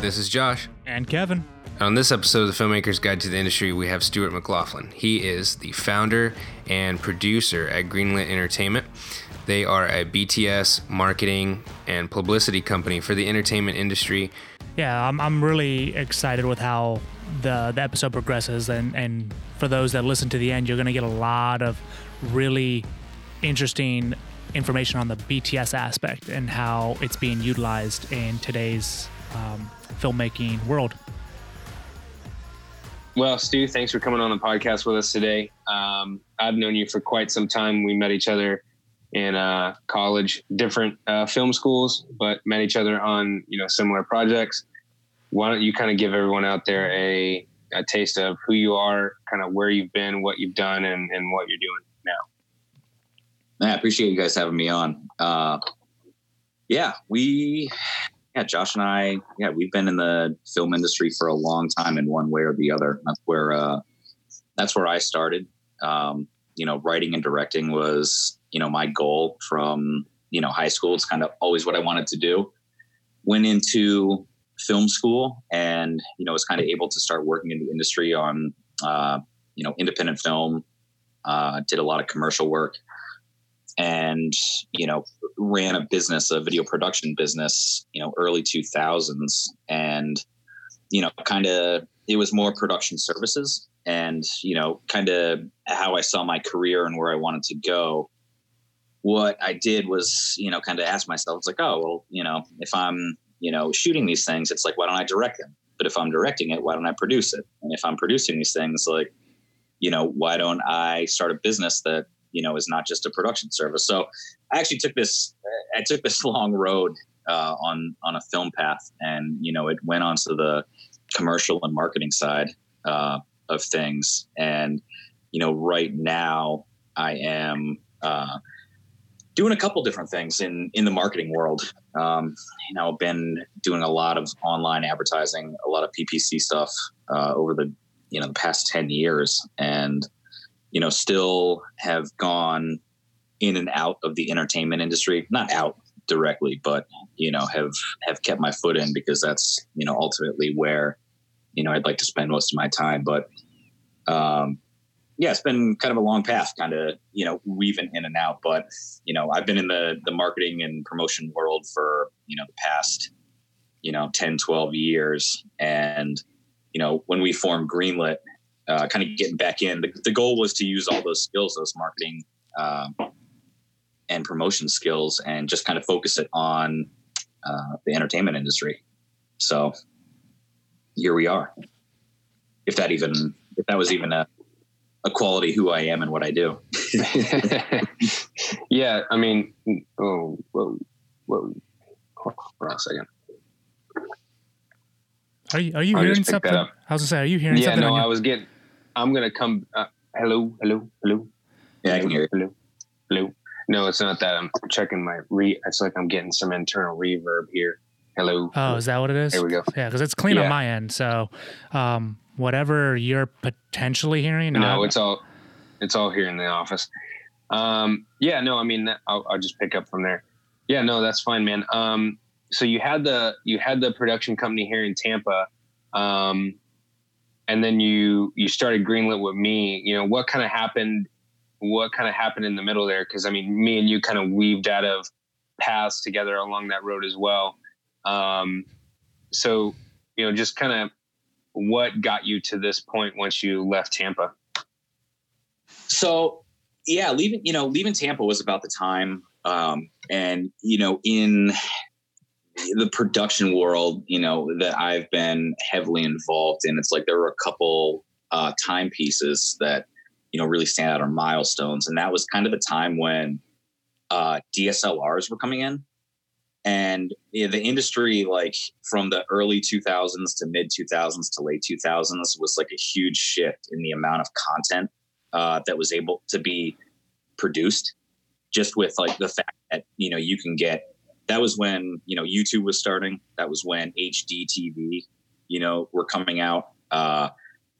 This is Josh. And Kevin. On this episode of the Filmmaker's Guide to the Industry, we have Stuart McLaughlin. He is the founder and producer at Greenlit Entertainment. They are a BTS marketing and publicity company for the entertainment industry. Yeah, I'm, I'm really excited with how the, the episode progresses. And, and for those that listen to the end, you're going to get a lot of really interesting information on the BTS aspect and how it's being utilized in today's um, filmmaking world. Well, Stu, thanks for coming on the podcast with us today. Um, I've known you for quite some time. We met each other in uh, college, different uh, film schools, but met each other on you know similar projects. Why don't you kind of give everyone out there a, a taste of who you are, kind of where you've been, what you've done, and, and what you're doing now? I appreciate you guys having me on. Uh, yeah, we yeah, Josh and I, yeah, we've been in the film industry for a long time in one way or the other. That's where uh, that's where I started. Um, you know, writing and directing was you know my goal from you know high school. It's kind of always what I wanted to do. Went into film school and you know was kind of able to start working in the industry on uh, you know independent film. Uh, did a lot of commercial work and you know ran a business a video production business you know early 2000s and you know kind of it was more production services and you know kind of how i saw my career and where i wanted to go. What i did was you know kind of ask myself it's like oh well you know if i'm you know shooting these things it's like why don't i direct them? But if i'm directing it why don't i produce it? And if i'm producing these things like you know why don't i start a business that you know is not just a production service. So I actually took this I took this long road uh, on on a film path, and you know it went onto the commercial and marketing side uh, of things. And you know right now I am. Uh, doing a couple different things in in the marketing world. Um, you know, been doing a lot of online advertising, a lot of PPC stuff uh, over the you know the past ten years, and you know, still have gone in and out of the entertainment industry, not out directly, but you know, have have kept my foot in because that's you know ultimately where you know I'd like to spend most of my time. But um, yeah, it's been kind of a long path, kind of you know weaving in and out. But you know, I've been in the the marketing and promotion world for you know the past you know 10, 12 years, and you know when we formed Greenlit, uh, kind of getting back in. The, the, goal was to use all those skills, those marketing um, and promotion skills, and just kind of focus it on uh, the entertainment industry. So here we are. If that even, if that was even a, a quality who I am and what I do. yeah, I mean, oh, whoa, whoa, hold on a second. Are you are you hearing something? I was gonna say, are you hearing yeah, something? Yeah, no, I was getting I'm gonna come. Uh, hello, hello, hello. Yeah, I can hear you. Hello, hello. No, it's not that. I'm checking my re. It's like I'm getting some internal reverb here. Hello. Oh, is that what it is? There we go. Yeah, because it's clean yeah. on my end. So, um, whatever you're potentially hearing. No, I'm, it's all, it's all here in the office. Um, yeah, no, I mean, I'll, I'll just pick up from there. Yeah, no, that's fine, man. Um, so you had the you had the production company here in Tampa. Um, and then you you started greenlit with me you know what kind of happened what kind of happened in the middle there? Because i mean me and you kind of weaved out of paths together along that road as well. Um, so you know just kind of what got you to this point once you left tampa? So yeah leaving you know leaving tampa was about the time um, and you know in the production world, you know, that I've been heavily involved in, it's like there were a couple uh, timepieces that, you know, really stand out or milestones. And that was kind of the time when uh, DSLRs were coming in. And you know, the industry, like from the early 2000s to mid 2000s to late 2000s, was like a huge shift in the amount of content uh, that was able to be produced. Just with like the fact that you know you can get that was when you know YouTube was starting. That was when HD TV, you know, were coming out. Uh,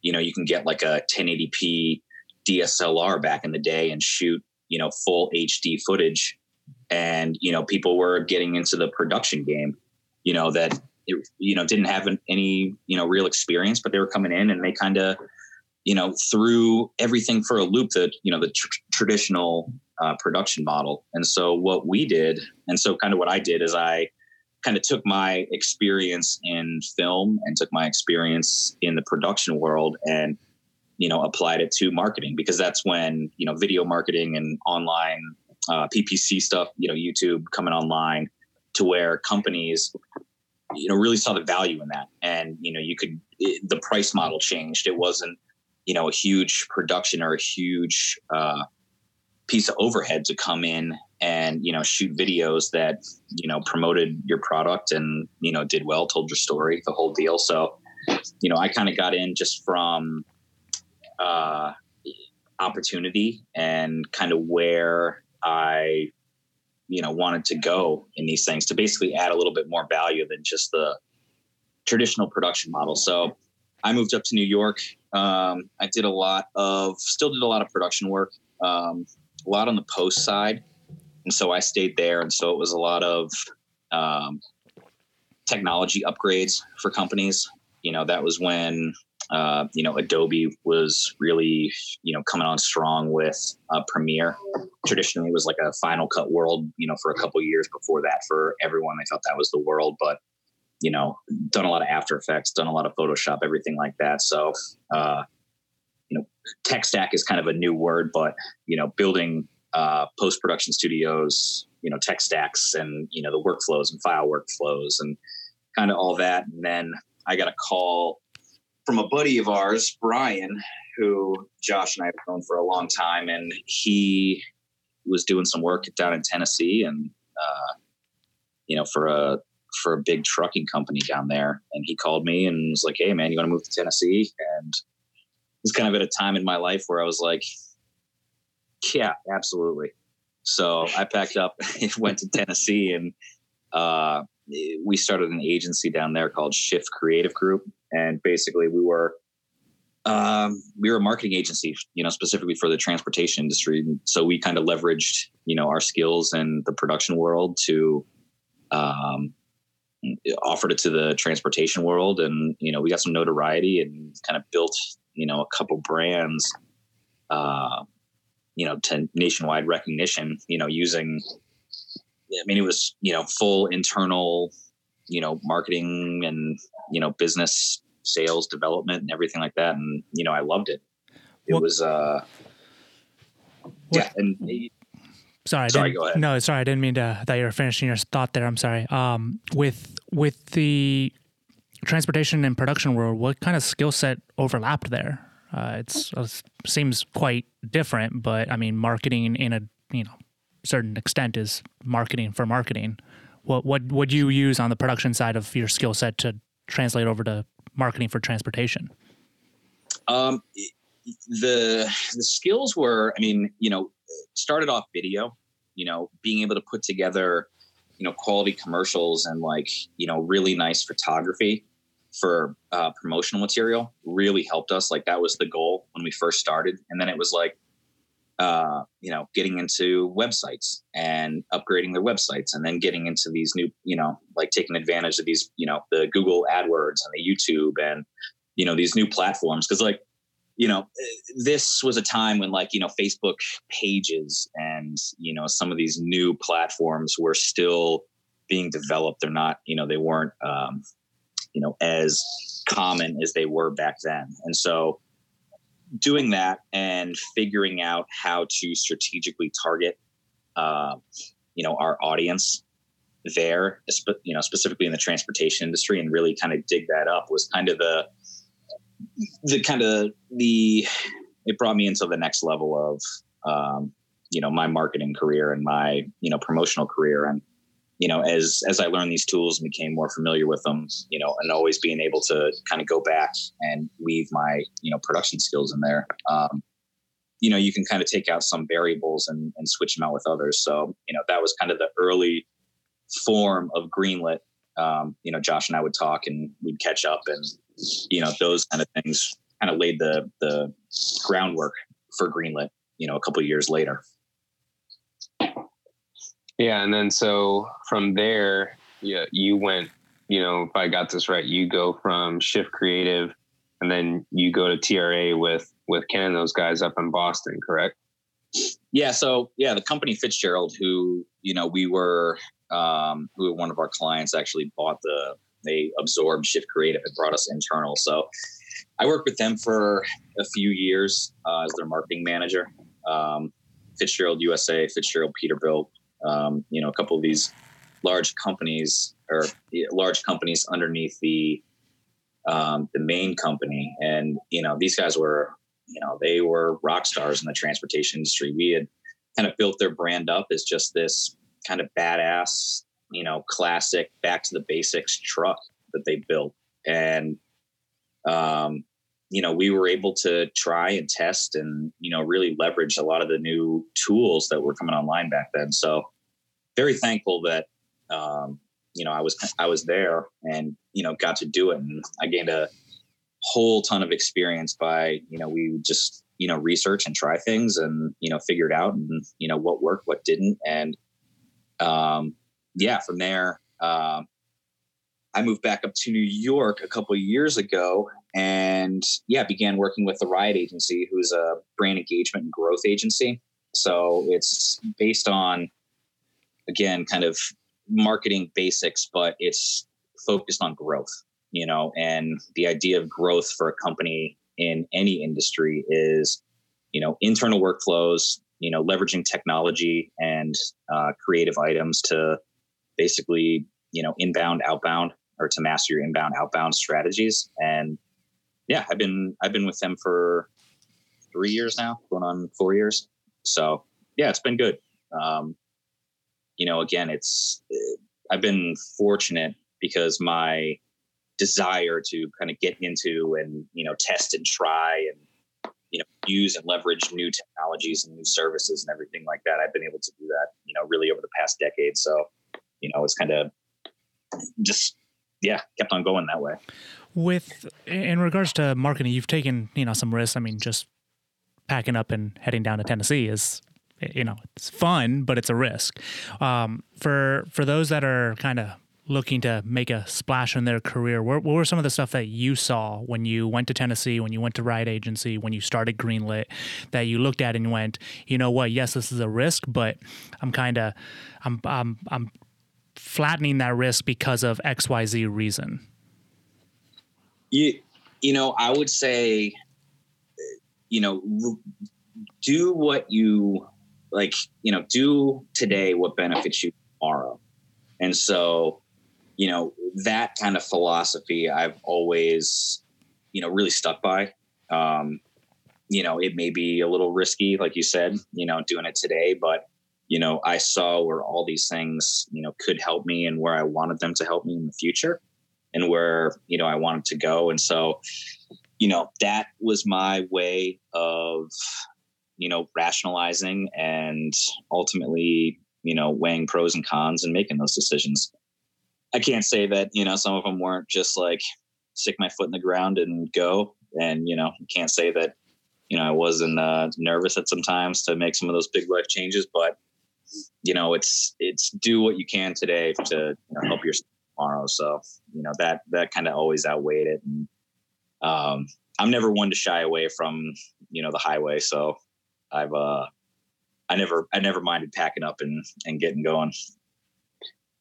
you know, you can get like a 1080p DSLR back in the day and shoot, you know, full HD footage. And you know, people were getting into the production game. You know that it, you know, didn't have any, you know, real experience, but they were coming in and they kind of, you know, threw everything for a loop that, you know, the tr- traditional uh, production model. And so what we did, and so kind of what I did is I kind of took my experience in film and took my experience in the production world and, you know, applied it to marketing because that's when, you know, video marketing and online uh, PPC stuff, you know, YouTube coming online to where companies you know really saw the value in that and you know you could it, the price model changed it wasn't you know a huge production or a huge uh, piece of overhead to come in and you know shoot videos that you know promoted your product and you know did well told your story the whole deal. So you know i kind of got in just from uh opportunity and kind of where i you know wanted to go in these things to basically add a little bit more value than just the traditional production model. So i moved up to new york. Um, i did a lot of still did a lot of production work um, a lot on the post side and so i stayed there and so it was a lot of um, technology upgrades for companies you know that was when uh, you know, Adobe was really, you know, coming on strong with uh, Premiere. Traditionally, it was like a Final Cut world, you know, for a couple years before that for everyone. They thought that was the world, but you know, done a lot of After Effects, done a lot of Photoshop, everything like that. So, uh, you know, tech stack is kind of a new word, but you know, building uh, post production studios, you know, tech stacks and you know the workflows and file workflows and kind of all that. And then I got a call from a buddy of ours, Brian, who Josh and I have known for a long time, and he was doing some work down in Tennessee, and uh, you know, for a for a big trucking company down there. And he called me and was like, "Hey, man, you want to move to Tennessee?" And was kind of at a time in my life where I was like, "Yeah, absolutely." So I packed up and went to Tennessee, and uh, we started an agency down there called Shift Creative Group and basically we were um, we were a marketing agency, you know, specifically for the transportation industry. So we kind of leveraged, you know, our skills in the production world to um, offered it to the transportation world, and you know, we got some notoriety and kind of built, you know, a couple brands, uh, you know, to nationwide recognition. You know, using, I mean, it was you know full internal you know marketing and you know business sales development and everything like that. And you know i loved it. It what, was uh what, yeah and sorry sorry go ahead. No sorry i didn't mean to that you were finishing your thought there. I'm sorry. Um with with the transportation and production world what kind of skill set overlapped there uh, it's it seems quite different but i mean marketing in a you know certain extent is marketing for marketing what what would you use on the production side of your skill set to translate over to marketing for transportation? Um, the the skills were, I mean, you know, started off video. You know, being able to put together, you know, quality commercials and like you know really nice photography for uh, promotional material really helped us. Like that was the goal when we first started, and then it was like uh, you know, getting into websites and upgrading their websites, and then getting into these new, you know, like taking advantage of these, you know, the Google AdWords and the YouTube and you know these new platforms. Because like you know this was a time when like you know facebook pages and you know some of these new platforms were still being developed. They're not you know they weren't um, you know as common as they were back then. And so doing that and figuring out how to strategically target, uh, you know, our audience there, you know, specifically in the transportation industry, and really kind of dig that up was kind of the the kind of the it brought me into the next level of um, you know my marketing career and my you know promotional career. And you know, as as I learned these tools and became more familiar with them, you know, and always being able to kind of go back and weave my you know production skills in there. Um, you know, you can kind of take out some variables and, and switch them out with others. So, you know, that was kind of the early form of greenlit. Um, you know, Josh and I would talk and we'd catch up and, you know, those kind of things kind of laid the, the groundwork for greenlit, you know, a couple years later. Yeah, and then so from there, yeah, you went you know, if I got this right, you go from Shift Creative, and then you go to TRA with with Ken and those guys up in Boston, correct? Yeah. So yeah, the company Fitzgerald, who you know we were, um, who one of our clients actually bought the, they absorbed Shift Creative and brought us internal. So I worked with them for a few years uh, as their marketing manager. Um, Fitzgerald USA, Fitzgerald Peterbilt, um, you know, a couple of these large companies or large companies underneath the um, the main company, and you know, these guys were, you know, they were rock stars in the transportation industry. We had kind of built their brand up as just this kind of badass, you know, classic back to the basics truck that they built, and um, you know, we were able to try and test and, you know, really leverage a lot of the new tools that were coming online back then. So very thankful that, um, you know, I was, I was there and, you know, got to do it. And I gained a whole ton of experience by, you know, we just, you know, research and try things and, you know, figure it out and, you know, what worked, what didn't. And, um, yeah, from there, um, I moved back up to New York a couple years ago and yeah, began working with the Riot Agency, who's a brand engagement and growth agency. So it's based on, again, kind of marketing basics, but it's focused on growth, you know, and the idea of growth for a company in any industry is, you know, internal workflows, you know, leveraging technology and uh, creative items to basically, you know, inbound, outbound, or to master your inbound, outbound strategies. And yeah, I've been I've been with them for three years now, going on four years. So yeah, it's been good. Um, you know, again, it's I've been fortunate because my desire to kind of get into and you know test and try and you know use and leverage new technologies and new services and everything like that i've been able to do that you know really over the past decade so you know it's kind of just yeah kept on going that way with in regards to marketing, you've taken you know some risks. I mean, just packing up and heading down to Tennessee is you know it's fun, but it's a risk. Um, for for those that are kind of looking to make a splash in their career, what, what, were some of the stuff that you saw when you went to Tennessee, when you went to Riot Agency, when you started Greenlit, that you looked at and went, you know what? Yes, this is a risk, but I'm kind of I'm I'm I'm flattening that risk because of X Y Z reason. You, you know, I would say, you know, do what you like, you know, do today what benefits you tomorrow. And so, you know, that kind of philosophy I've always, you know, really stuck by. Um, you know, it may be a little risky, like you said, you know, doing it today, but you know, I saw where all these things, you know, could help me and where I wanted them to help me in the future and where you know I wanted to go. And so, you know, that was my way of you know rationalizing and ultimately you know weighing pros and cons and making those decisions. I can't say that you know some of them weren't just like stick my foot in the ground and go. And you know, can't say that you know I wasn't uh, nervous at some times to make some of those big life changes, but you know, it's it's do what you can today to you know, help yourself tomorrow. So you know that that kind of always outweighed it. And um, I'm never one to shy away from you know the highway. So I've uh, I never I never minded packing up and and getting going.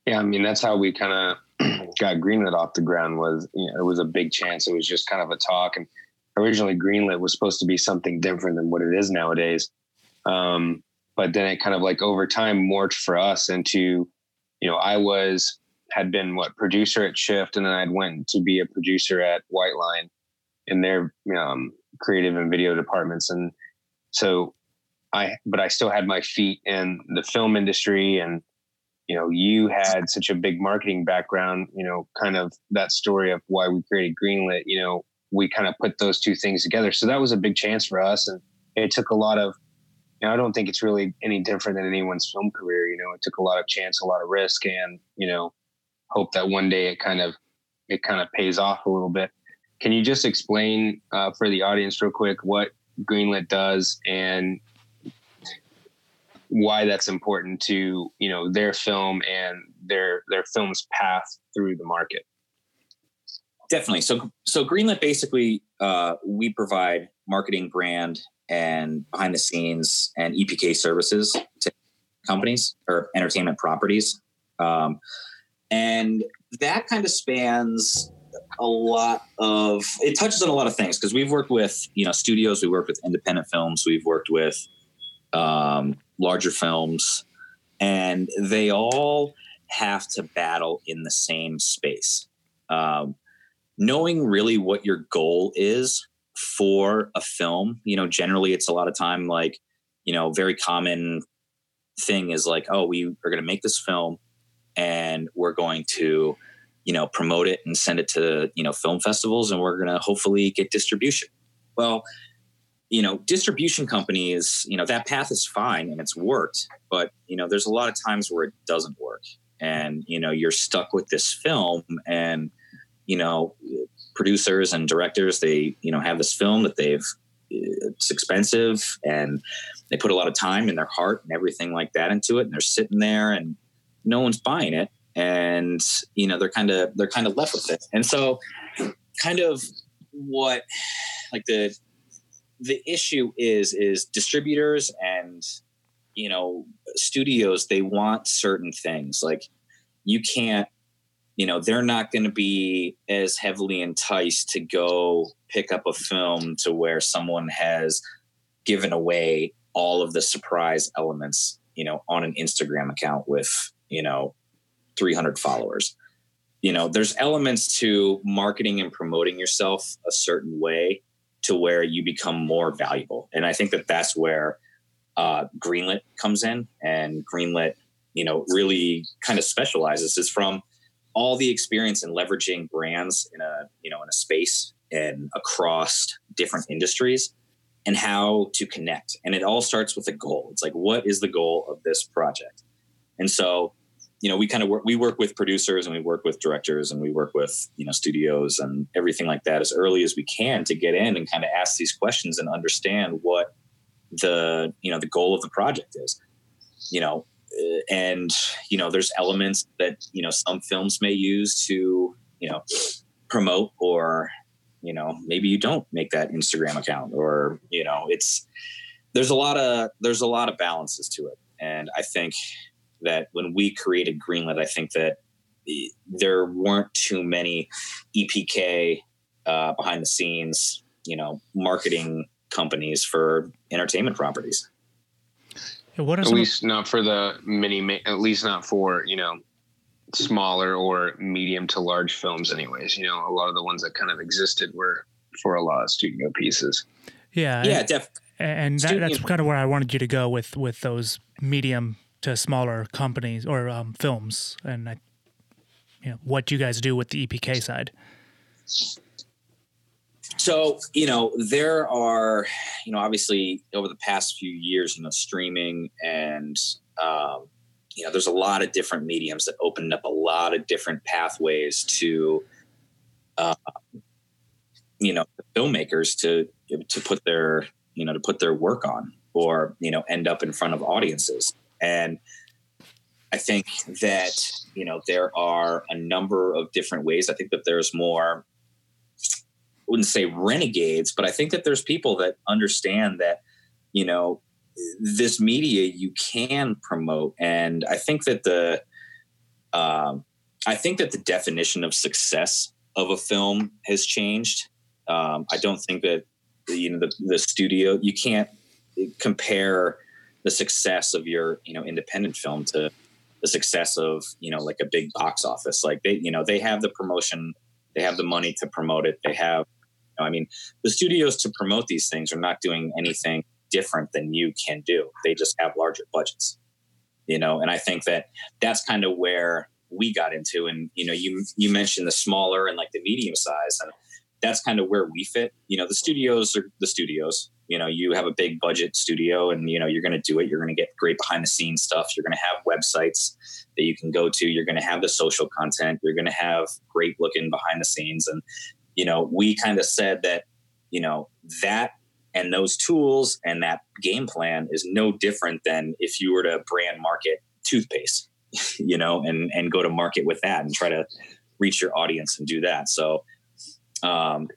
Yeah, I mean that's how we kind of got Greenlit off the ground. Was you know, it was a big chance. It was just kind of a talk, and originally Greenlit was supposed to be something different than what it is nowadays. Um, but then it kind of like over time morphed for us into, you know, I was had been what producer at Shift, and then I'd went to be a producer at White Line in their um, creative and video departments, and so I, but I still had my feet in the film industry, and you know, you had such a big marketing background, you know, kind of that story of why we created Greenlit, you know, we kind of put those two things together, so that was a big chance for us, and it took a lot of you know, I don't think it's really any different than anyone's film career. You know, it took a lot of chance, a lot of risk, and you know, hope that one day it kind of it kind of pays off a little bit. Can you just explain uh, for the audience real quick what Greenlit does and why that's important to you know their film and their their film's path through the market? Definitely. So, so Greenlit basically, uh, we provide marketing, brand, and behind the scenes and EPK services to companies or entertainment properties. Um, and that kind of spans a lot of it touches on a lot of things because we've worked with you know studios we worked with independent films we've worked with um, larger films and they all have to battle in the same space. Um, knowing really what your goal is for a film you know generally it's a lot of time like you know very common thing is like oh we are going to make this film and we're going to you know promote it and send it to you know film festivals and we're going to hopefully get distribution. Well you know distribution companies you know that path is fine and it's worked but you know there's a lot of times where it doesn't work. And you know you're stuck with this film and you know producers and directors they you know have this film that they've it's expensive and they put a lot of time and their heart and everything like that into it and they're sitting there and no one's buying it and you know they're kind of they're kind of left with it. And so kind of what like the the issue is is distributors and you know studios they want certain things. Like you can't you know they're not going to be as heavily enticed to go pick up a film to where someone has given away all of the surprise elements you know on an instagram account with you know 300 followers. You know, there's elements to marketing and promoting yourself a certain way to where you become more valuable. And I think that that's where uh, Greenlit comes in. And Greenlit, you know, really kind of specializes is from all the experience in leveraging brands in a, you know, in a space and across different industries and how to connect. And it all starts with a goal. It's like, what is the goal of this project? And so you know, we kind of work, we work with producers and we work with directors and we work with, you know, studios and everything like that as early as we can to get in and kind of ask these questions and understand what the, you know, the goal of the project is, you know, uh, and, you know, there's elements that, you know, some films may use to, you know, promote or, you know, maybe you don't make that Instagram account or, you know, it's, there's a lot of, there's a lot of balances to it. And I think, that when we created Greenlit, I think that there weren't too many EPK uh, behind the scenes, you know, marketing companies for entertainment properties. What at least not for the mini, at least not for you know smaller or medium to large films. Anyways, you know, a lot of the ones that kind of existed were for a lot of studio pieces. Yeah, yeah, definitely. And that, that's kind of where I wanted you to go with with those medium to smaller companies or um, films, and I, you know, what you guys do with the EPK side. So you know there are you know obviously over the past few years you know streaming and um, you know there's a lot of different mediums that opened up a lot of different pathways to uh, you know filmmakers to to put their you know to put their work on or you know end up in front of audiences and I think that, you know, there are a number of different ways. I think that there's more, I wouldn't say renegades, but I think that there's people that understand that, you know, this media you can promote. And I think that the, um, I think that the definition of success of a film has changed. Um, I don't think that you know the, the studio you can't compare the success of your you know independent film to the success of you know like a big box office. Like they you know they have the promotion they have the money to promote it they have you know, i mean the studios to promote these things are not doing anything different than you can do. They just have larger budgets you know and i think that that's kind of where we got into. And you know you you mentioned the smaller and like the medium size and that's kind of where we fit. You know the studios are the studios you know you have a big budget studio and you know you're going to do it. You're going to get great behind the scenes stuff. You're going to have websites that you can go to. You're going to have the social content. You're going to have great looking behind the scenes. And you know we kind of said that you know that and those tools and that game plan is no different than if you were to brand market toothpaste you know and and go to market with that and try to reach your audience and do that. So um,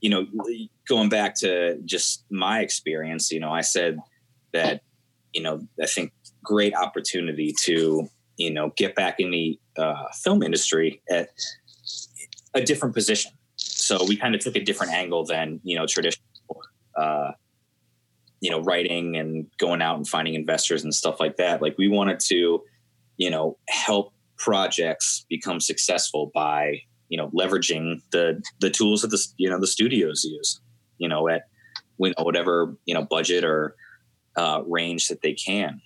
you know, going back to just my experience, you know, I said that, you know, I think great opportunity to, you know, get back in the uh, film industry at a different position. So we kind of took a different angle than, you know, traditional, uh, you know, writing and going out and finding investors and stuff like that. Like we wanted to, you know, help projects become successful by you know leveraging the the tools that the you know the studios use you know at whatever you know budget or uh, range that they can.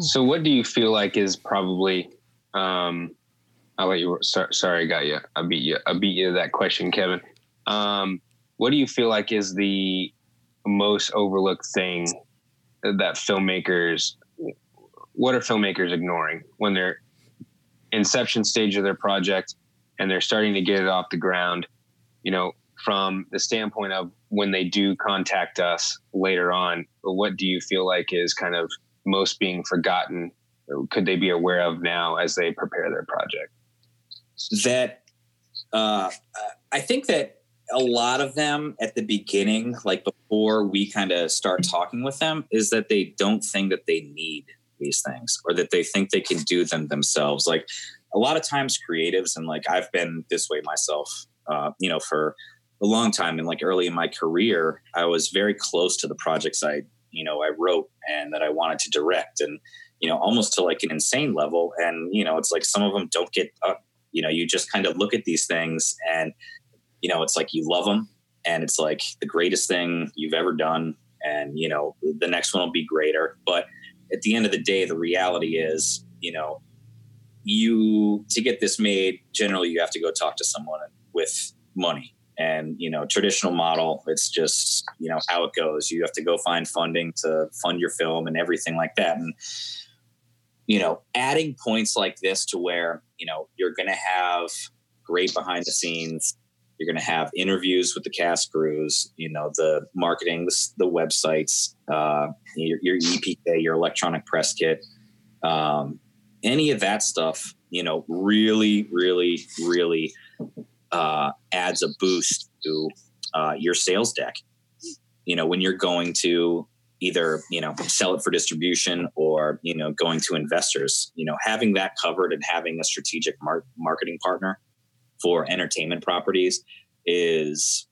So what do you feel like is probably um i'll let you sorry, sorry i got you. I beat you i beat you to that question kevin. Um what do you feel like is the most overlooked thing that filmmakers what are filmmakers ignoring when they're inception stage of their project and they're starting to get it off the ground, you know, from the standpoint of when they do contact us later on, what do you feel like is kind of most being forgotten? Could they be aware of now as they prepare their project? That uh, I think that a lot of them at the beginning, like before we kind of start talking with them, is that they don't think that they need these things or that they think they can do them themselves. Like a lot of times creatives, and like I've been this way myself, uh, you know, for a long time and like early in my career, I was very close to the projects I, you know, I wrote and that I wanted to direct and, you know, almost to like an insane level. And, you know, it's like some of them don't get up, you know, you just kind of look at these things and, you know, it's like you love them and it's like the greatest thing you've ever done. And, you know, the next one will be greater. But at the end of the day, the reality is, you know, you to get this made, generally you have to go talk to someone with money. And you know, traditional model, it's just you know how it goes. You have to go find funding to fund your film and everything like that. And you know, adding points like this to where you know you're going to have great behind the scenes you're going to have interviews with the cast crews, you know, the marketing, the, the websites, uh, your, your, EPK, your electronic press kit, um, any of that stuff, you know, really, really, really uh, adds a boost to uh, your sales deck. You know, when you're going to either you know sell it for distribution or you know going to investors, you know, having that covered and having a strategic mar- marketing partner for entertainment properties is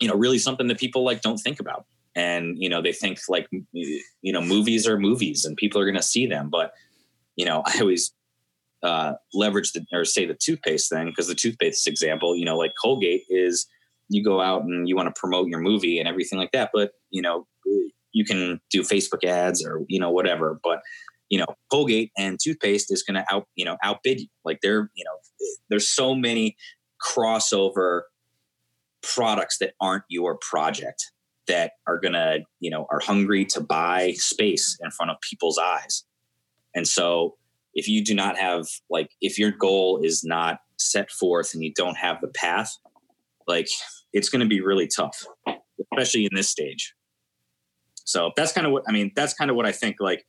you know really something that people like don't think about. And you know they think like you know movies are movies and people are going to see them. But you know i always uh, leverage the or say the toothpaste thing because the toothpaste example. You know like colgate is you go out and you want to promote your movie and everything like that but you know you can do facebook ads or you know whatever. But you know, Colgate and toothpaste is going to out, you know, outbid you. Like there, you know, there's so many crossover products that aren't your project that are to, you know, are hungry to buy space in front of people's eyes. And so if you do not have like if your goal is not set forth and you don't have the path, like it's going to be really tough, especially in this stage. So that's kind of what I mean. That's kind of what I think. Like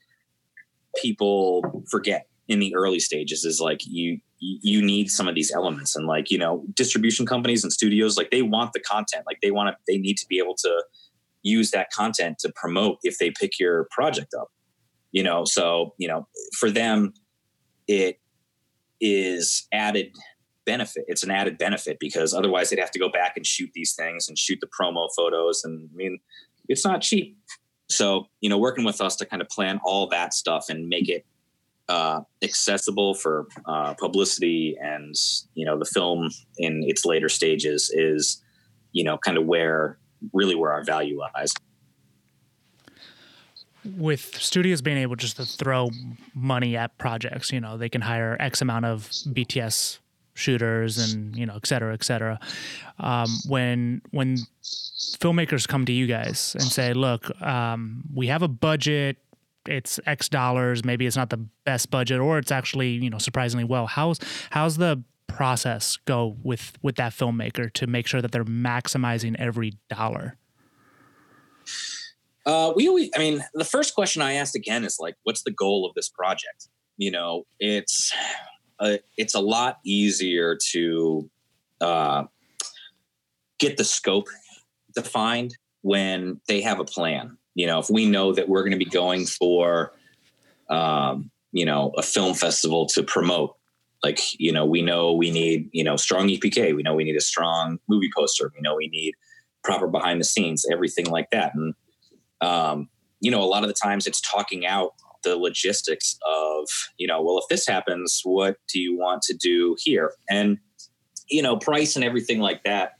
people forget in the early stages is like you you need some of these elements. And like you know distribution companies and studios like they want the content. Like they want to they need to be able to use that content to promote if they pick your project up you know? So you know for them it is added benefit. It's an added benefit because otherwise they'd have to go back and shoot these things and shoot the promo photos. And i mean it's not cheap. So, you know, working with us to kind of plan all that stuff and make it uh, accessible for uh, publicity and, you know, the film in its later stages is, you know, kind of where really where our value lies. With studios being able just to throw money at projects, you know, they can hire X amount of BTS shooters and you know et cetera et cetera um, when when filmmakers come to you guys and say look um, we have a budget it's x dollars maybe it's not the best budget or it's actually you know surprisingly well. How's how's the process go with with that filmmaker to make sure that they're maximizing every dollar? Uh, we always i mean the first question i asked again is like what's the goal of this project? You know it's uh, it's a lot easier to uh, get the scope defined when they have a plan. You know, if we know that we're going to be going for, um, you know, a film festival to promote, like, you know, we know we need, you know, strong EPK. We know we need a strong movie poster. We know we need proper behind the scenes, everything like that. And, um, you know, a lot of the times it's talking out the logistics of, you know, well, if this happens, what do you want to do here? And, you know, price and everything like that.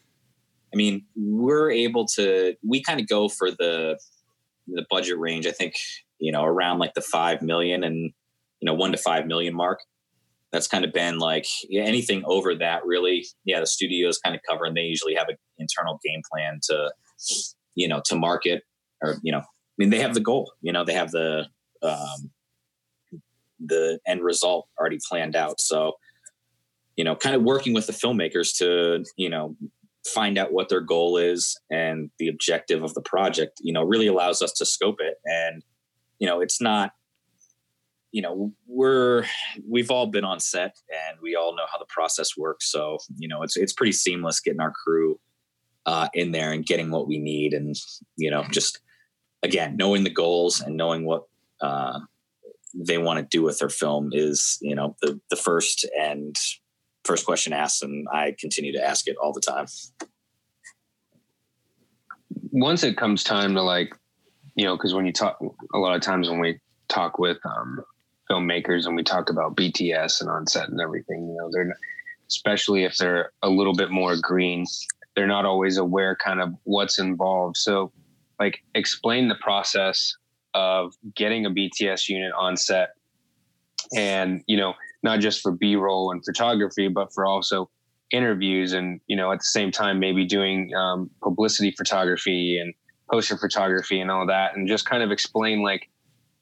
I mean, we're able to, we kind of go for the, the budget range, I think, you know, around like the 5 million and, you know, one to 5 million mark. That's kind of been like yeah, anything over that really, yeah, the studios kind of cover and they usually have an internal game plan to, you know, to market or, you know, I mean, they have the goal, you know, they have the, um, the end result already planned out. So, you know, kind of working with the filmmakers to, you know, find out what their goal is and the objective of the project, you know, really allows us to scope it. And, you know, it's not, you know, we're, we've all been on set and we all know how the process works. So, you know, it's, it's pretty seamless getting our crew uh, in there and getting what we need. And, you know, just again, knowing the goals and knowing what, uh, they want to do with their film is, you know, the, the first and first question asked, and I continue to ask it all the time. Once it comes time to like, you know, because when you talk, a lot of times when we talk with um, filmmakers and we talk about BTS and on set and everything, you know, they're especially if they're a little bit more green, they're not always aware kind of what's involved. So, like, explain the process of getting a BTS unit on set and, you know, not just for b-roll and photography but for also interviews and you know at the same time maybe doing um, publicity photography and poster photography and all that and just kind of explain like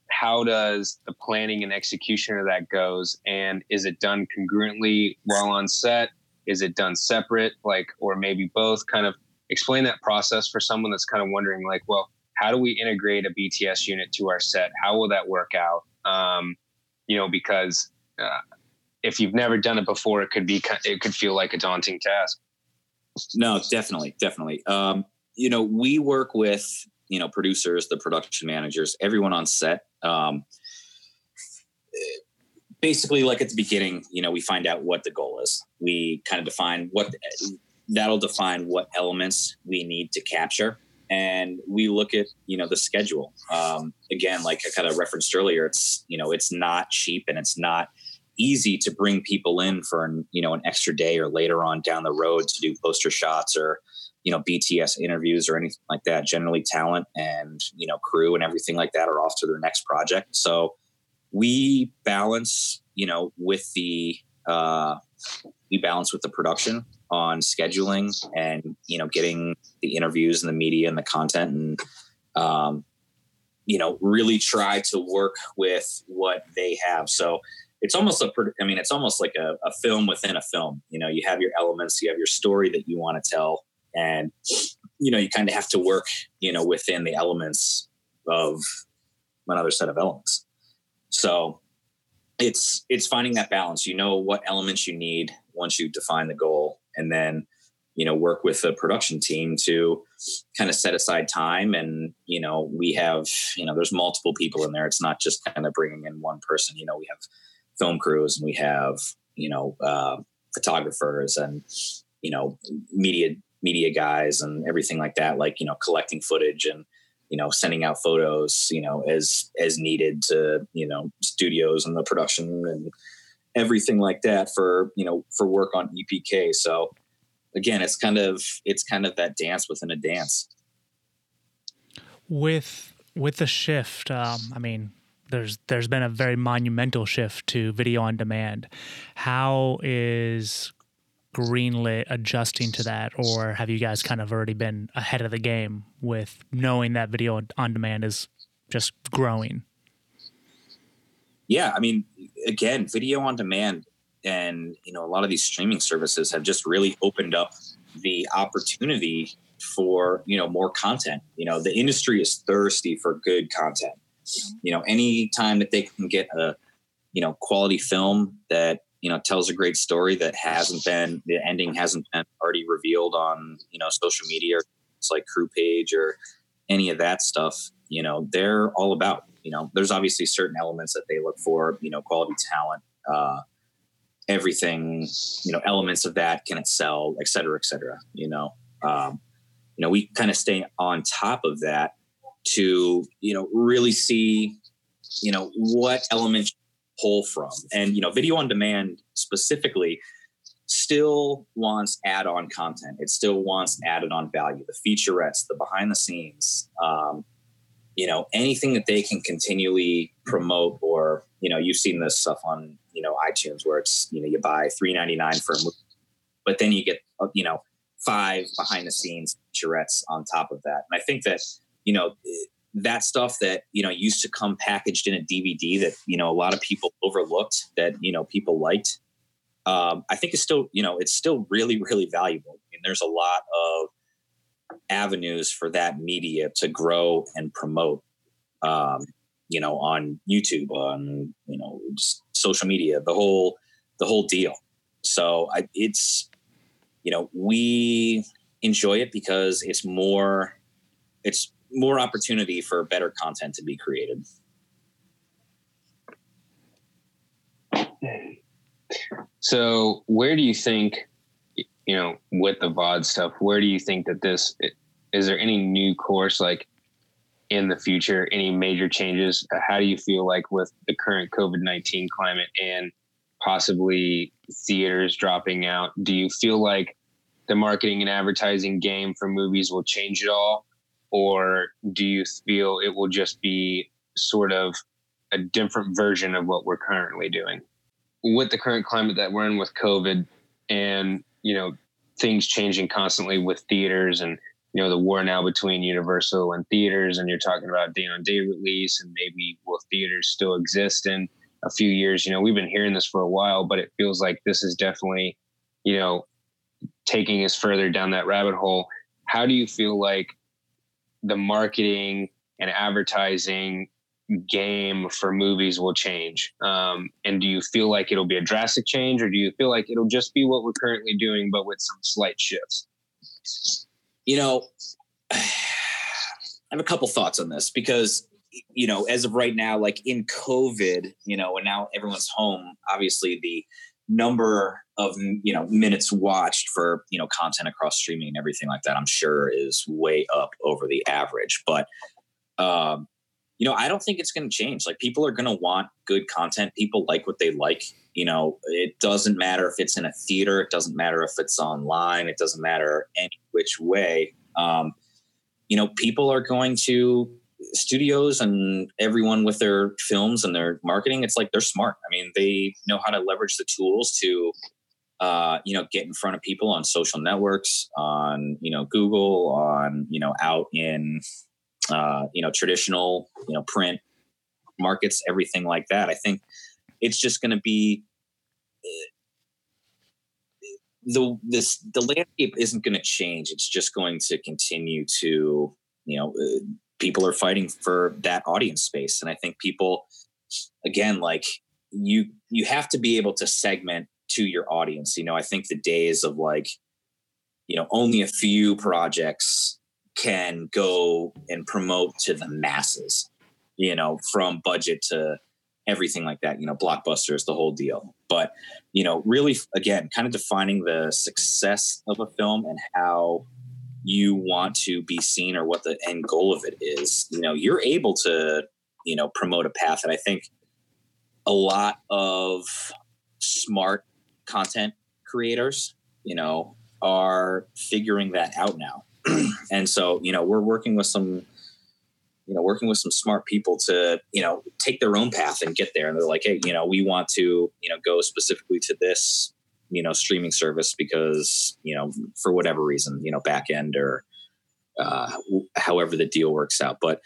how does the planning and execution of that goes? And is it done congruently while on set? Is it done separate? Like or maybe both? Kind of explain that process for someone that's kind of wondering like well how do we integrate a bts unit to our set? How will that work out? Um, you know because uh, if you've never done it before, it could be it could feel like a daunting task. No, definitely, definitely. Um, you know, we work with you know producers, the production managers, everyone on set. Um, basically, like at the beginning, you know, we find out what the goal is. We kind of define what that'll define what elements we need to capture and we look at you know the schedule um, again like i kind of referenced earlier it's you know it's not cheap and it's not easy to bring people in for an you know an extra day or later on down the road to do poster shots or you know bts interviews or anything like that. Generally talent and you know crew and everything like that are off to their next project. So we balance you know with the uh, we balance with the production on scheduling and you know getting the interviews and the media and the content and um, you know really try to work with what they have. So it's almost a i mean it's almost like a, a film within a film. You know you have your elements you have your story that you want to tell and you know you kind of have to work you know within the elements of another set of elements. So it's it's finding that balance. You know what elements you need once you define the goal and then you know work with the production team to kind of set aside time and you know we have you know there's multiple people in there. It's not just kind of bringing in one person. You know we have film crews and we have you know uh, photographers and you know media media guys and everything like that like you know collecting footage and you know sending out photos you know as as needed to you know studios and the production and everything like that for you know for work on epk so again it's kind of it's kind of that dance within a dance. With with the shift um, i mean there's there's been a very monumental shift to video on demand. How is Greenlit adjusting to that, or have you guys kind of already been ahead of the game with knowing that video on demand is just growing? Yeah, I mean, again, video on demand and you know a lot of these streaming services have just really opened up the opportunity for you know more content. You know, the industry is thirsty for good content you know, any time that they can get a, you know, quality film that you know tells a great story that hasn't been the ending hasn't been already revealed on you know social media it's like crew page or any of that stuff you know they're all about you know there's obviously certain elements that they look for you know quality talent uh everything you know elements of that can it sell et cetera et cetera you know um you know we kind of stay on top of that to you know really see you know what elements pull from. And you know video on demand specifically still wants add-on content. It still wants added on value. The featurettes the behind the scenes um, you know anything that they can continually promote or you know you've seen this stuff on you know itunes where it's you know you buy 3.99 for a movie but then you get you know five behind the scenes featurettes on top of that. And i think that you know that stuff that you know used to come packaged in a dvd that you know a lot of people overlooked that you know people liked um, i think it's still you know it's still really really valuable. And there's a lot of avenues for that media to grow and promote um, you know on youtube on you know just social media the whole the whole deal. So I, it's you know we enjoy it because it's more it's more opportunity for better content to be created So, where do you think, you know, with the VOD stuff, where do you think that this is there any new course like in the future, any major changes? How do you feel like with the current COVID 19 climate and possibly theaters dropping out? Do you feel like the marketing and advertising game for movies will change at all? Or do you feel it will just be sort of a different version of what we're currently doing? with the current climate that we're in with COVID and, you know, things changing constantly with theaters and, you know, the war now between Universal and theaters, and you're talking about day on day release and maybe will theaters still exist in a few years? You know, we've been hearing this for a while, but it feels like this is definitely, you know, taking us further down that rabbit hole. How do you feel like the marketing and advertising game for movies will change? Um, and do you feel like it'll be a drastic change, or do you feel like it'll just be what we're currently doing, but with some slight shifts? You know, I have a couple thoughts on this because, you know, as of right now, like in COVID, you know, and now everyone's home, obviously the number of you know minutes watched for you know content across streaming and everything like that i'm sure is way up over the average but um you know, I don't think it's going to change. Like people are going to want good content. People like what they like. You know, it doesn't matter if it's in a theater. It doesn't matter if it's online. It doesn't matter any which way. Um, you know, people are going to studios and everyone with their films and their marketing. It's like they're smart. I mean, they know how to leverage the tools to, uh, you know, get in front of people on social networks, on you know Google, on you know out in uh, you know, traditional, you know, print markets, everything like that. I think it's just going to be the this the landscape isn't going to change. It's just going to continue to, you know, uh, people are fighting for that audience space, and I think people, again, like you, you have to be able to segment to your audience. You know, I think the days of like, you know, only a few projects can go and promote to the masses, you know, from budget to everything like that, you know, blockbusters, the whole deal. But, you know, really, again, kind of defining the success of a film and how you want to be seen or what the end goal of it is, you know, you're able to, you know, promote a path. And I think a lot of smart content creators, you know, are figuring that out now and so you know we're working with some you know working with some smart people to you know take their own path and get there and they're like hey you know we want to you know go specifically to this you know streaming service because you know for whatever reason you know back end or uh, however the deal works out. But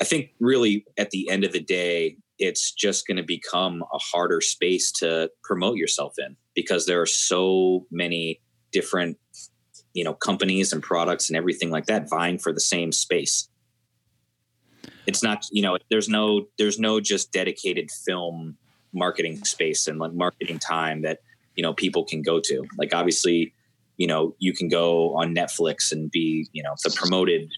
i think really at the end of the day it's just going to become a harder space to promote yourself in because there are so many different you know companies and products and everything like that vying for the same space. It's not you know there's no there's no just dedicated film marketing space and like marketing time that you know people can go to. Like obviously, you know, you can go on Netflix and be you know the promoted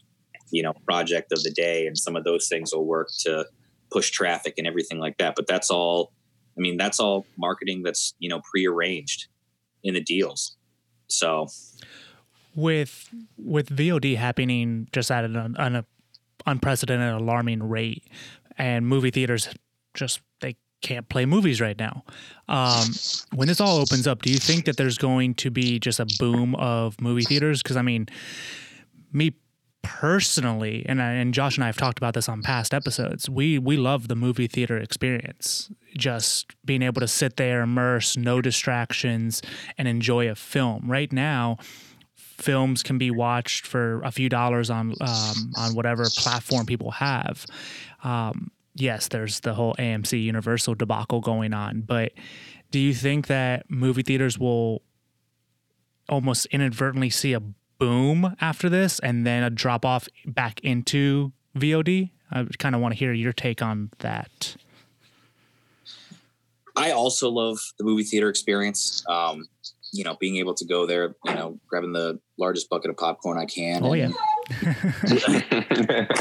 you know project of the day, and some of those things will work to push traffic and everything like that. But that's all. I mean, that's all marketing that's you know prearranged in the deals. So with with VOD happening just at an, an unprecedented, alarming rate, and movie theaters just can't play movies right now. Um, when this all opens up, do you think that there's going to be just a boom of movie theaters? Because I mean, me personally, and I, and Josh and I have talked about this on past episodes. We we love the movie theater experience, just being able to sit there, immerse, no distractions, and enjoy a film. Right now, films can be watched for a few dollars on um, on whatever platform people have. Um, yes, there's the whole AMC Universal debacle going on, but do you think that movie theaters will almost inadvertently see a boom after this and then a drop off back into VOD? I kind of want to hear your take on that. I also love the movie theater experience. Um, you know, being able to go there, you know, grabbing the largest bucket of popcorn I can. Oh and, yeah.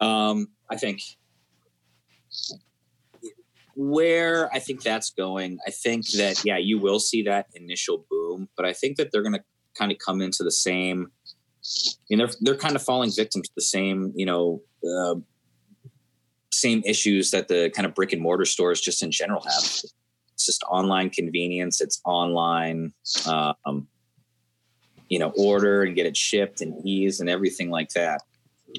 um, I think where I think that's going, I think that yeah, you will see that initial boom, but I think that they're going to kind of come into the same. You know, they're they're kind of falling victim to the same, you know, uh, same issues that the kind of brick and mortar stores just in general have. It's just online convenience. It's online, um, you know, order and get it shipped and ease and everything like that.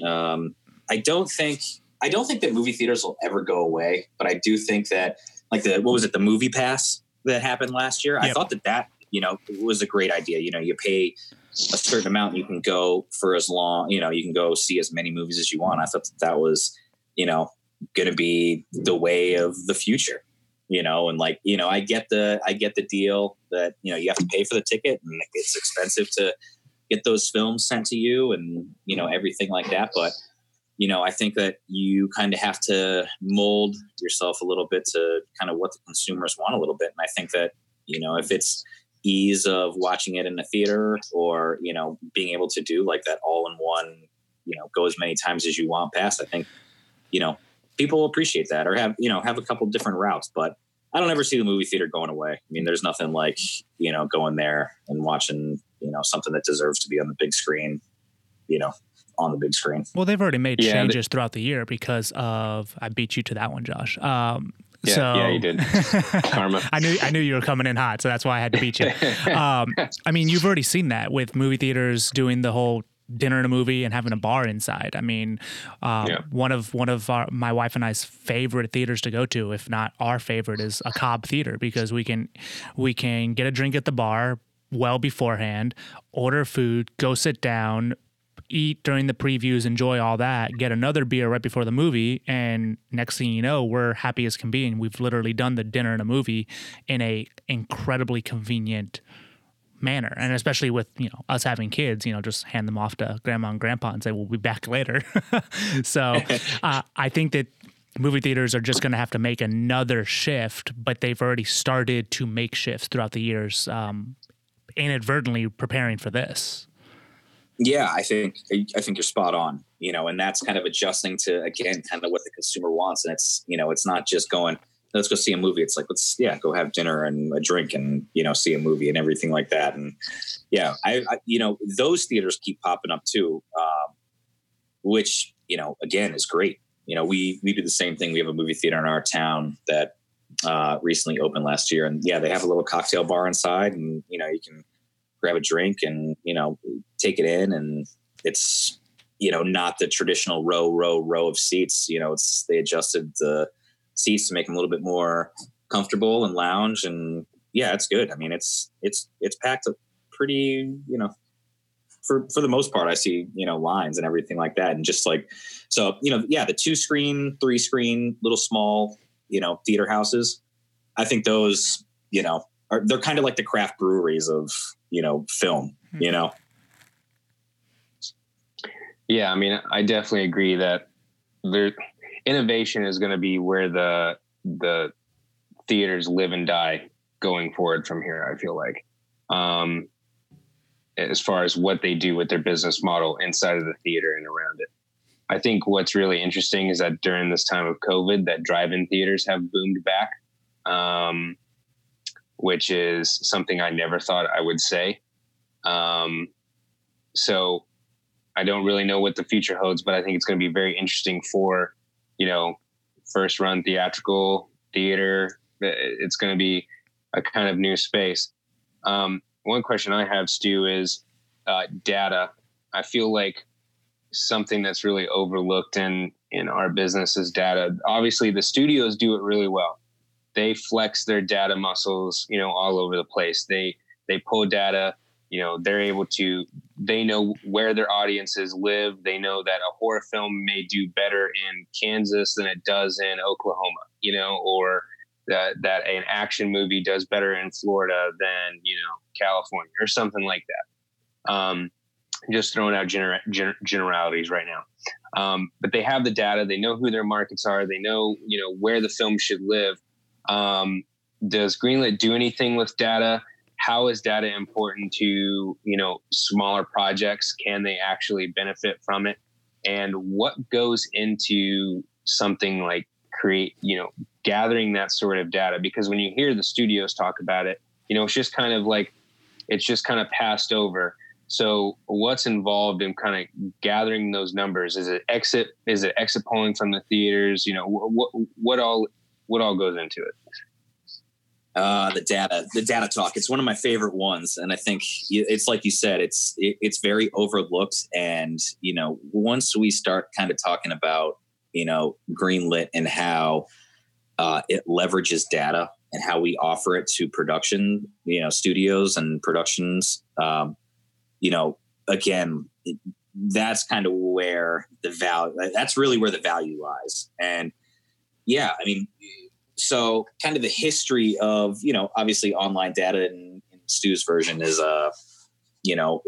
Um, I don't think I don't think that movie theaters will ever go away, but I do think that like the what was it the MoviePass that happened last year? Yep. I thought that that you know was a great idea. You know, you pay a certain amount, you can go for as long. You know, you can go see as many movies as you want. I thought that, that was you know going to be the way of the future you know and like you know i get the i get the deal that you know you have to pay for the ticket and it's expensive to get those films sent to you and you know everything like that but you know i think that you kind of have to mold yourself a little bit to kind of what the consumers want a little bit. And i think that you know if it's ease of watching it in the theater or you know being able to do like that all in one you know go as many times as you want past i think you know people appreciate that or have you know have a couple different routes. But i don't ever see the movie theater going away. I mean there's nothing like you know going there and watching you know something that deserves to be on the big screen you know on the big screen well they've already made yeah, changes they, throughout the year because of i beat you to that one josh um, yeah, so yeah, you did. Karma. I knew I knew you were coming in hot, so that's why I had to beat you. Um, I mean, you've already seen that with movie theaters doing the whole dinner and a movie and having a bar inside. I mean, um, yeah. one of one of our, my wife and I's favorite theaters to go to, if not our favorite, is a Cobb Theater because we can we can get a drink at the bar well beforehand, order food, go sit down, eat during the previews, enjoy all that, get another beer right before the movie, and next thing you know, we're happy as can be, and we've literally done the dinner and a movie in a incredibly convenient manner. And especially with you know us having kids you know just hand them off to grandma and grandpa and say we'll be back later. So uh, i think that movie theaters are just going to have to make another shift but they've already started to make shifts throughout the years um, inadvertently preparing for this yeah i think i think you're spot on you know and that's kind of adjusting to again kind of what the consumer wants and it's you know it's not just going let's go see a movie. It's like let's yeah go have dinner and a drink and you know see a movie and everything like that. And yeah, I, I you know those theaters keep popping up too, um, which you know again is great. You know we we do the same thing. We have a movie theater in our town that uh, recently opened last year, and yeah, they have a little cocktail bar inside, and you know you can grab a drink and you know take it in, and it's you know not the traditional row row row of seats. You know it's they adjusted the seats to make them a little bit more comfortable and lounge. And yeah, it's good. I mean, it's it's it's packed up pretty, you know, for for the most part, I see you know lines and everything like that, and just like so, you know, yeah, the two screen, three screen, little small, you know, theater houses. I think those, you know, are they're kind of like the craft breweries of you know film. Mm-hmm. You know. Yeah, I mean, I definitely agree that there innovation is going to be where the the theaters live and die going forward from here. I feel like, um, as far as what they do with their business model inside of the theater and around it. I think what's really interesting is that during this time of COVID, that drive-in theaters have boomed back, um, which is something I never thought I would say. Um, so I don't really know what the future holds, but I think it's going to be very interesting for, you know, first run theatrical theater. It's going to be a kind of new space. Um, one question I have, Stu, is uh, data. I feel like something that's really overlooked in in our business is data. Obviously, the studios do it really well. They flex their data muscles, you know, all over the place. They they pull data. You know, they're able to. They know where their audiences live. They know that a horror film may do better in Kansas than it does in Oklahoma. You know, or that that an action movie does better in Florida than you know California or something like that. Um, just throwing out gener- gener- generalities right now. Um, but they have the data. They know who their markets are. They know you know where the film should live. Um, does Greenlit do anything with data? How is data important to you know smaller projects? Can they actually benefit from it? And what goes into something like create you know gathering that sort of data? Because when you hear the studios talk about it, you know it's just kind of like it's just kind of passed over so what's involved in kind of gathering those numbers? Is it exit? Is it exit polling from the theaters? You know, what what all what all goes into it? Uh, the data, the data talk. It's one of my favorite ones, and I think it's like you said, it's it, it's very overlooked. And you know, once we start kind of talking about you know greenlit and how uh, it leverages data and how we offer it to production, you know, studios and productions. Um, you know, again, that's kind of where the value, that's really where the value lies. And yeah, I mean, so kind of the history of, you know, obviously online data in, in Stu's version is, uh, you know,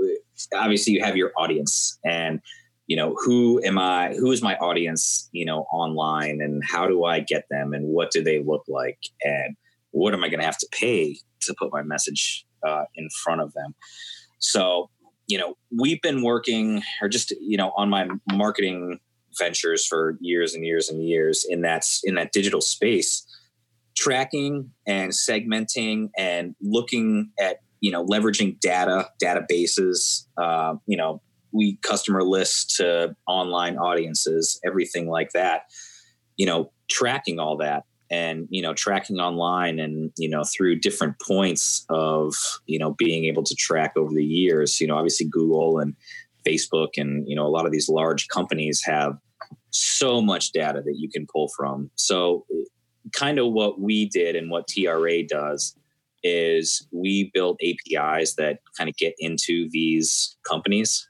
obviously you have your audience and, you know, who am I, who is my audience, you know, online and how do I get them and what do they look like? And what am I going to have to pay to put my message uh, in front of them? So you know, we've been working or just, you know, on my marketing ventures for years and years and years in that in that digital space, tracking and segmenting and looking at, you know, leveraging data, databases, uh, you know, we customer lists to online audiences, everything like that. You know, tracking all that and you know tracking online and you know through different points of you know being able to track over the years you know obviously google and facebook and you know a lot of these large companies have so much data that you can pull from. So kind of what we did and what tra does is we build apis that kind of get into these companies.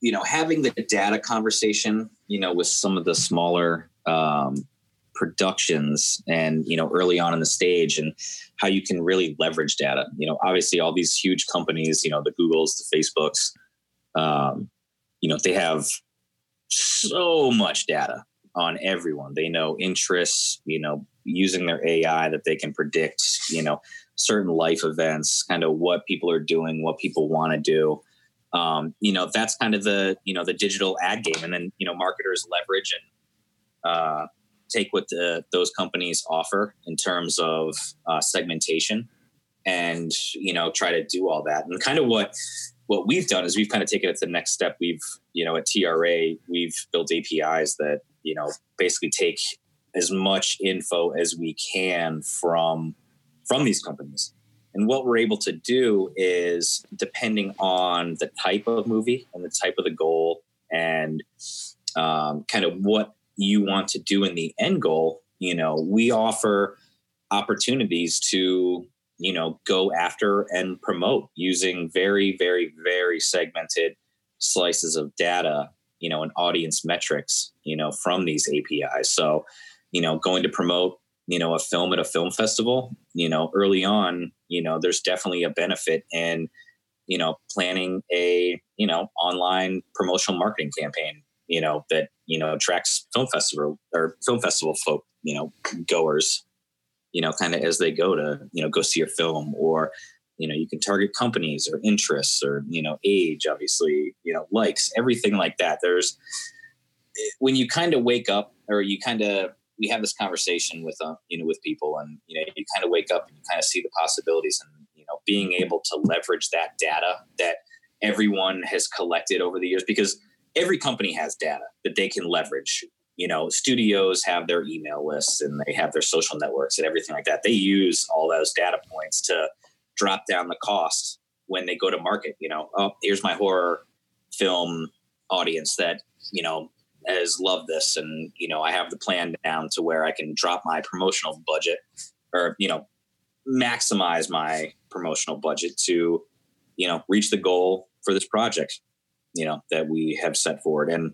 You know having the data conversation you know with some of the smaller um, productions and you know early on in the stage and how you can really leverage data. You know obviously all these huge companies you know the googles the facebooks um, you know they have so much data on everyone. They know interests you know using their ai that they can predict you know certain life events kind of what people are doing what people want to do. Um, you know that's kind of the you know the digital ad game. And then you know marketers leverage and uh, take what the, those companies offer in terms of uh, segmentation and you know try to do all that. And kind of what what we've done is we've kind of taken it to the next step. We've you know at tra we've built apis that you know basically take as much info as we can from from these companies. And what we're able to do is depending on the type of movie and the type of the goal and um, kind of what you want to do in the end goal, you know, we offer opportunities to, you know, go after and promote using very, very, very segmented slices of data, you know, and audience metrics, you know, from these APIs. So, you know, going to promote, you know, a film at a film festival, you know, early on, you know, there's definitely a benefit in, you know, planning a, you know, online promotional marketing campaign you know, that, you know, attracts film festival or film festival folk, you know, goers. You know, kind of as they go to, you know, go see a film or, you know, you can target companies or interests or, you know, age, obviously, you know, likes, everything like that. There's, when you kind of wake up or you kind of, we have this conversation with, uh, you know, with people and, you know, you kind of wake up and you kind of see the possibilities and, you know, being able to leverage that data that everyone has collected over the years because every company has data that they can leverage you know studios have their email lists and they have their social networks and everything like that. They use all those data points to drop down the cost when they go to market you know oh here's my horror film audience that you know has loved this and you know i have the plan down to where i can drop my promotional budget or you know maximize my promotional budget to you know reach the goal for this project you know that we have set forward. And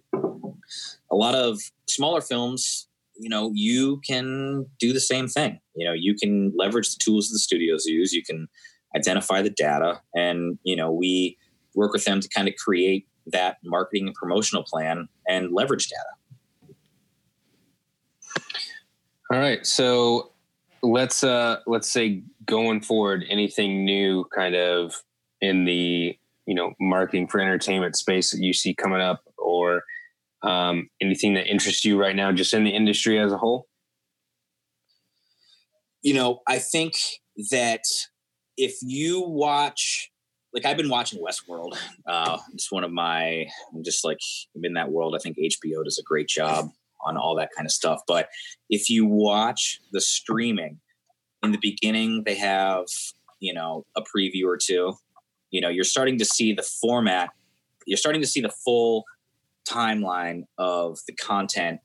a lot of smaller films you know you can do the same thing. You know you can leverage the tools the studios use. You can identify the data and you know we work with them to kind of create that marketing and promotional plan and leverage data. All right. So let's uh let's say going forward anything new kind of in the you know marketing for entertainment space that you see coming up or um, anything that interests you right now just in the industry as a whole? You know i think that if you watch like i've been watching westworld. Uh, it's one of my i'm just like I'm in that world. I think hbo does a great job on all that kind of stuff. But if you watch the streaming in the beginning they have you know a preview or two you know you're starting to see the format you're starting to see the full timeline of the content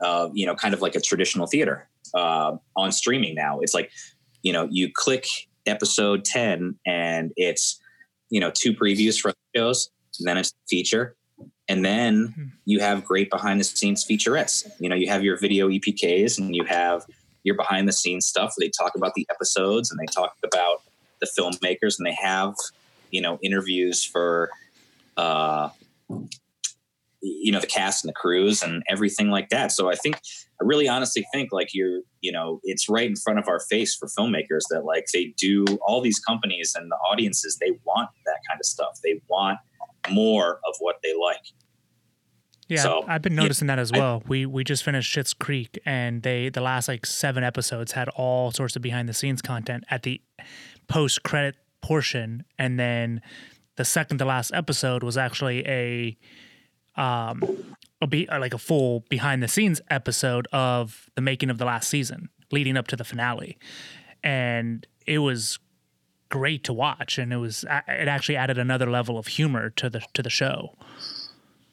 of you know kind of like a traditional theater uh, on streaming now it's like you know you click episode 10 and it's you know two previews for shows then it's feature and then mm-hmm. you have great behind the scenes featurettes you know you have your video epks and you have your behind the scenes stuff where they talk about the episodes and they talk about the filmmakers and they have you know interviews for uh you know the cast and the crews and everything like that. So i think i really honestly think like you're you know it's right in front of our face for filmmakers that like they do all these companies and the audiences they want that kind of stuff. They want more of what they like. Yeah, so, I've been noticing yeah, that as well. I, we we just finished Schitt's Creek, and they the last like seven episodes had all sorts of behind the scenes content at the post credit portion, and then the second to last episode was actually a um a be like a full behind the scenes episode of the making of the last season leading up to the finale. And it was great to watch. And it was it actually added another level of humor to the to the show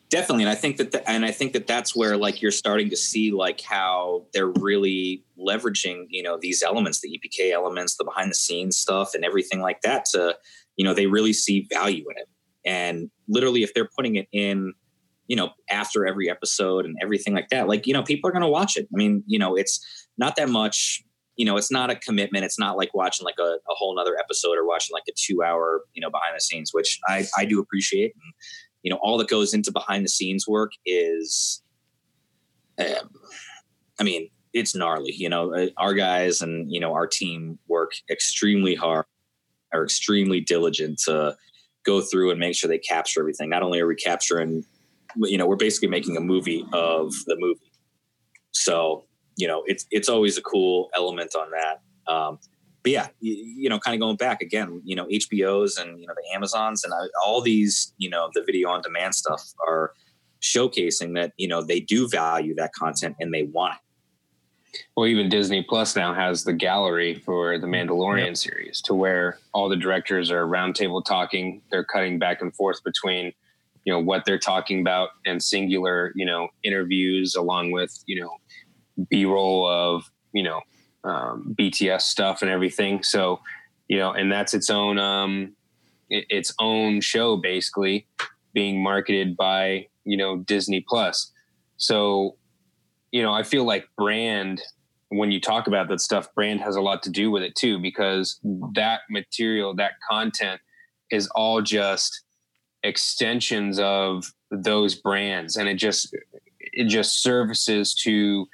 definitely and i think that the, and i think that that's where like you're starting to see like how they're really leveraging you know these elements the epk elements the behind the scenes stuff and everything like that to you know they really see value in it. And literally if they're putting it in you know after every episode and everything like that like you know people are going to watch it. I mean you know it's not that much you know it's not a commitment. It's not like watching like a, a whole nother episode or watching like a two hour you know behind the scenes which i i do appreciate and you know all that goes into behind the scenes work is um, i mean it's gnarly you know uh, our guys and you know our team work extremely hard are extremely diligent to go through and make sure they capture everything. Not only are we capturing you know we're basically making a movie of the movie. So you know it's it's always a cool element on that. Um, but yeah, you, you know, kind of going back again, you know, HBOs and you know the Amazons and uh, all these, you know, the video on demand stuff are showcasing that you know they do value that content and they want it. Well, even Disney Plus now has the gallery for the Mandalorian yep. series, to where all the directors are roundtable talking. They're cutting back and forth between, you know, what they're talking about and singular, you know, interviews along with, you know, B roll of, you know, um, BTS stuff and everything. So, you know, and that's its own um, its own show basically being marketed by you know Disney Plus. So, you know, I feel like brand when you talk about that stuff, brand has a lot to do with it too because that material, that content is all just extensions of those brands and it just it just services to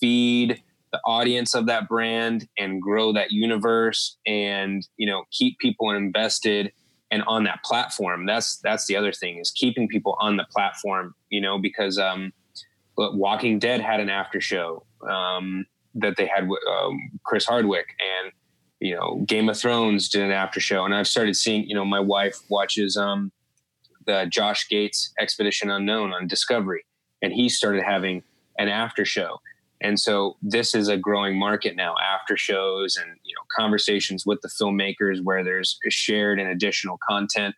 feed the audience of that brand and grow that universe and you know keep people invested and on that platform. That's that's the other thing is keeping people on the platform you know because um walking dead had an after show um that they had um, chris hardwick and you know game of thrones did an after show. And i've started seeing you know my wife watches um the josh gates expedition unknown on discovery and he started having an after show and so this is a growing market now after shows and you know conversations with the filmmakers where there's shared and additional content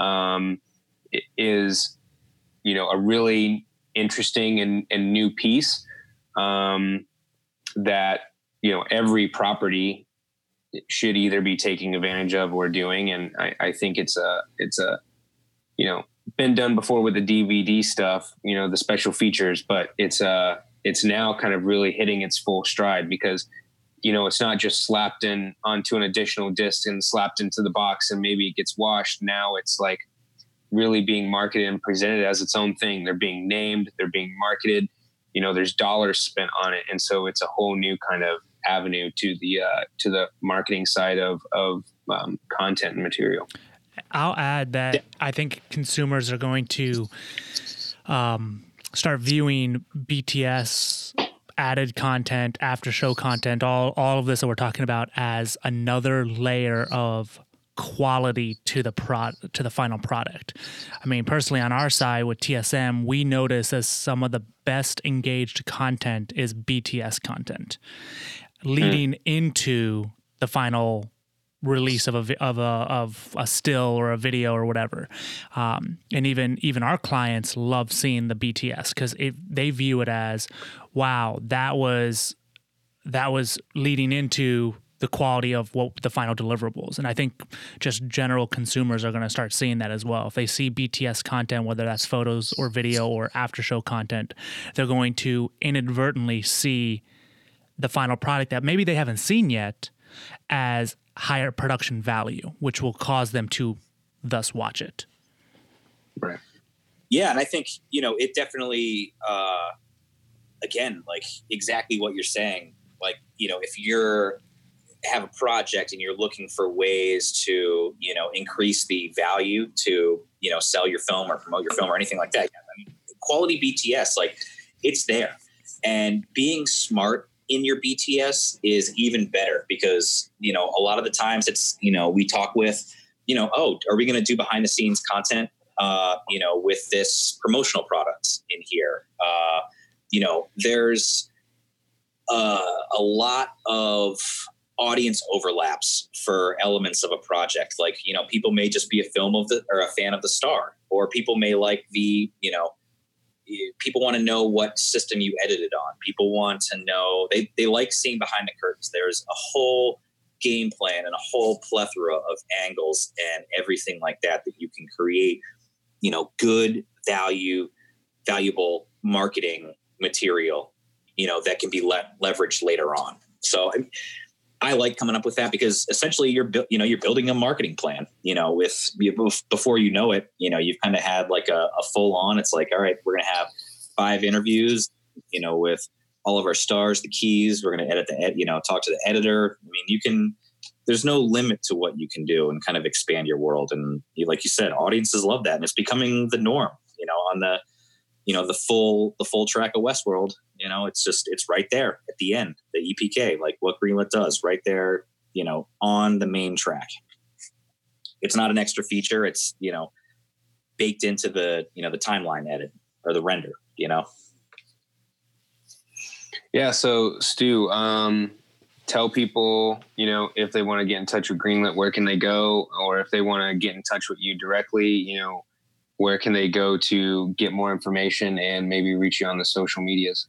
um, is you know a really interesting and, and new piece um, that you know every property should either be taking advantage of or doing. And I, I think it's a it's a you know been done before with the dvd stuff you know the special features but it's a it's now kind of really hitting its full stride because you know it's not just slapped in onto an additional disc and slapped into the box and maybe it gets washed. Now it's like really being marketed and presented as its own thing. They're being named they're being marketed you know there's dollars spent on it. And so it's a whole new kind of avenue to the uh, to the marketing side of of um, content and material. I'll add that i think consumers are going to um, start viewing BTS added content, after show content, all all of this that we're talking about as another layer of quality to the pro to the final product. I mean, personally on our side with TSM, we notice as some of the best engaged content is BTS content leading mm. into the final release of a of a of a still or a video or whatever. Um, and even even our clients love seeing the BTS because they view it as, wow, that was that was leading into the quality of what the final deliverables. And I think just general consumers are going to start seeing that as well. If they see BTS content, whether that's photos or video or after show content, they're going to inadvertently see the final product that maybe they haven't seen yet as higher production value, which will cause them to thus watch it. Right. Yeah, and I think you know it definitely. Uh, again, like exactly what you're saying. Like you know, if you're have a project and you're looking for ways to you know increase the value to you know sell your film or promote your film or anything like that, I mean, quality BTS like it's there, and being smart in your BTS is even better because, you know, a lot of the times it's, you know, we talk with, you know, oh, are we going to do behind the scenes content, uh, you know, with this promotional products in here? Uh, you know, there's uh, a lot of audience overlaps for elements of a project. Like, you know, people may just be a film of the or a fan of the star, or people may like the, you know, people want to know what system you edited on. People want to know they they like seeing behind the curtains. There's a whole game plan and a whole plethora of angles and everything like that that you can create. You know, good value, valuable marketing material. You know that can be le- leveraged later on. So. I like coming up with that because essentially you're you know you're building a marketing plan. You know, with before you know it, you know you've kind of had like a, a full on. It's like all right, we're gonna have five interviews. You know, with all of our stars, the keys. We're gonna edit the ed, you know talk to the editor. I mean, you can. There's no limit to what you can do and kind of expand your world. And like you said, audiences love that, and it's becoming the norm. You know, on the you know the full the full track of Westworld. You know, it's just it's right there at the end, the EPK, like what Greenlit does, right there. You know, on the main track. It's not an extra feature. It's you know baked into the you know the timeline edit or the render. You know. Yeah. So Stu, um, tell people you know if they want to get in touch with Greenlit, where can they go, or if they want to get in touch with you directly, you know where can they go to get more information and maybe reach you on the social medias?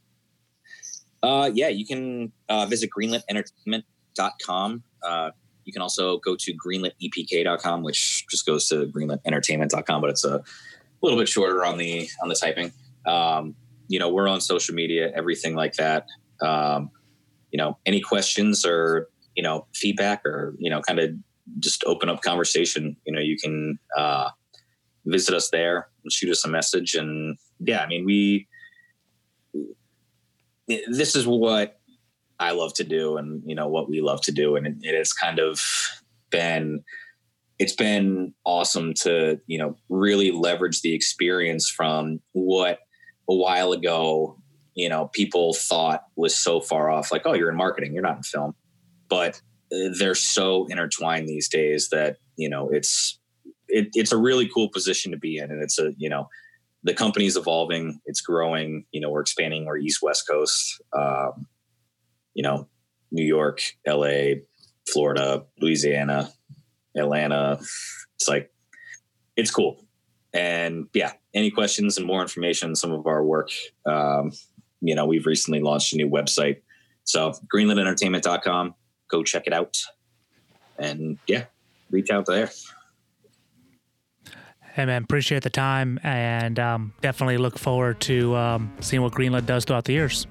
Uh, yeah, you can uh, visit greenlitentertainment.com. Uh, you can also go to greenlitepk.com, which just goes to greenlitentertainment.com, but it's a little bit shorter on the on the typing. Um, you know, we're on social media, everything like that. Um, you know, any questions or you know feedback or you know, kind of just open up conversation. You know, you can uh, visit us there and shoot us a message. And yeah, I mean, we, this is what I love to do and you know what we love to do, and it, has kind of been it's been awesome to you know really leverage the experience from what a while ago you know people thought was so far off like oh you're in marketing you're not in film but uh, they're so intertwined these days that you know it's it, it's a really cool position to be in and it's a you know the company's evolving it's growing you know we're expanding we're east west coast um, you know new york la florida louisiana atlanta it's like it's cool. And yeah any questions and more information on some of our work um, you know we've recently launched a new website. So greenlitentertainment.com go check it out. And yeah reach out there Hey man, appreciate the time and um, definitely look forward to um, seeing what Greenlit does throughout the years.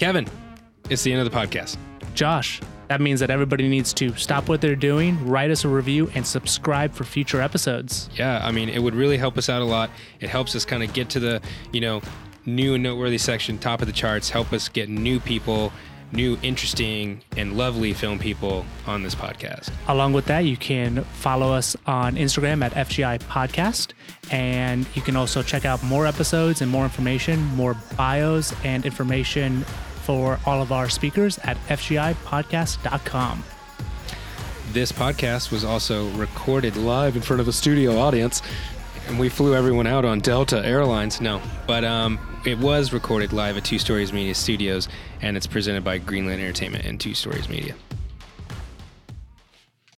Kevin, it's the end of the podcast. Josh, that means that everybody needs to stop what they're doing, write us a review, and subscribe for future episodes. Yeah, I mean, it would really help us out a lot. It helps us kind of get to the, you know, new and noteworthy section, top of the charts, help us get new people new, interesting, and lovely film people on this podcast. Along with that, you can follow us on Instagram at FGI Podcast. And you can also check out more episodes and more information, more bios and information for all of our speakers at FGIPodcast.com. This podcast was also recorded live in front of a studio audience, and we flew everyone out on Delta Airlines. No, but um, it was recorded live at Two Stories Media Studios, and it's presented by Greenlit Entertainment and Two Stories Media.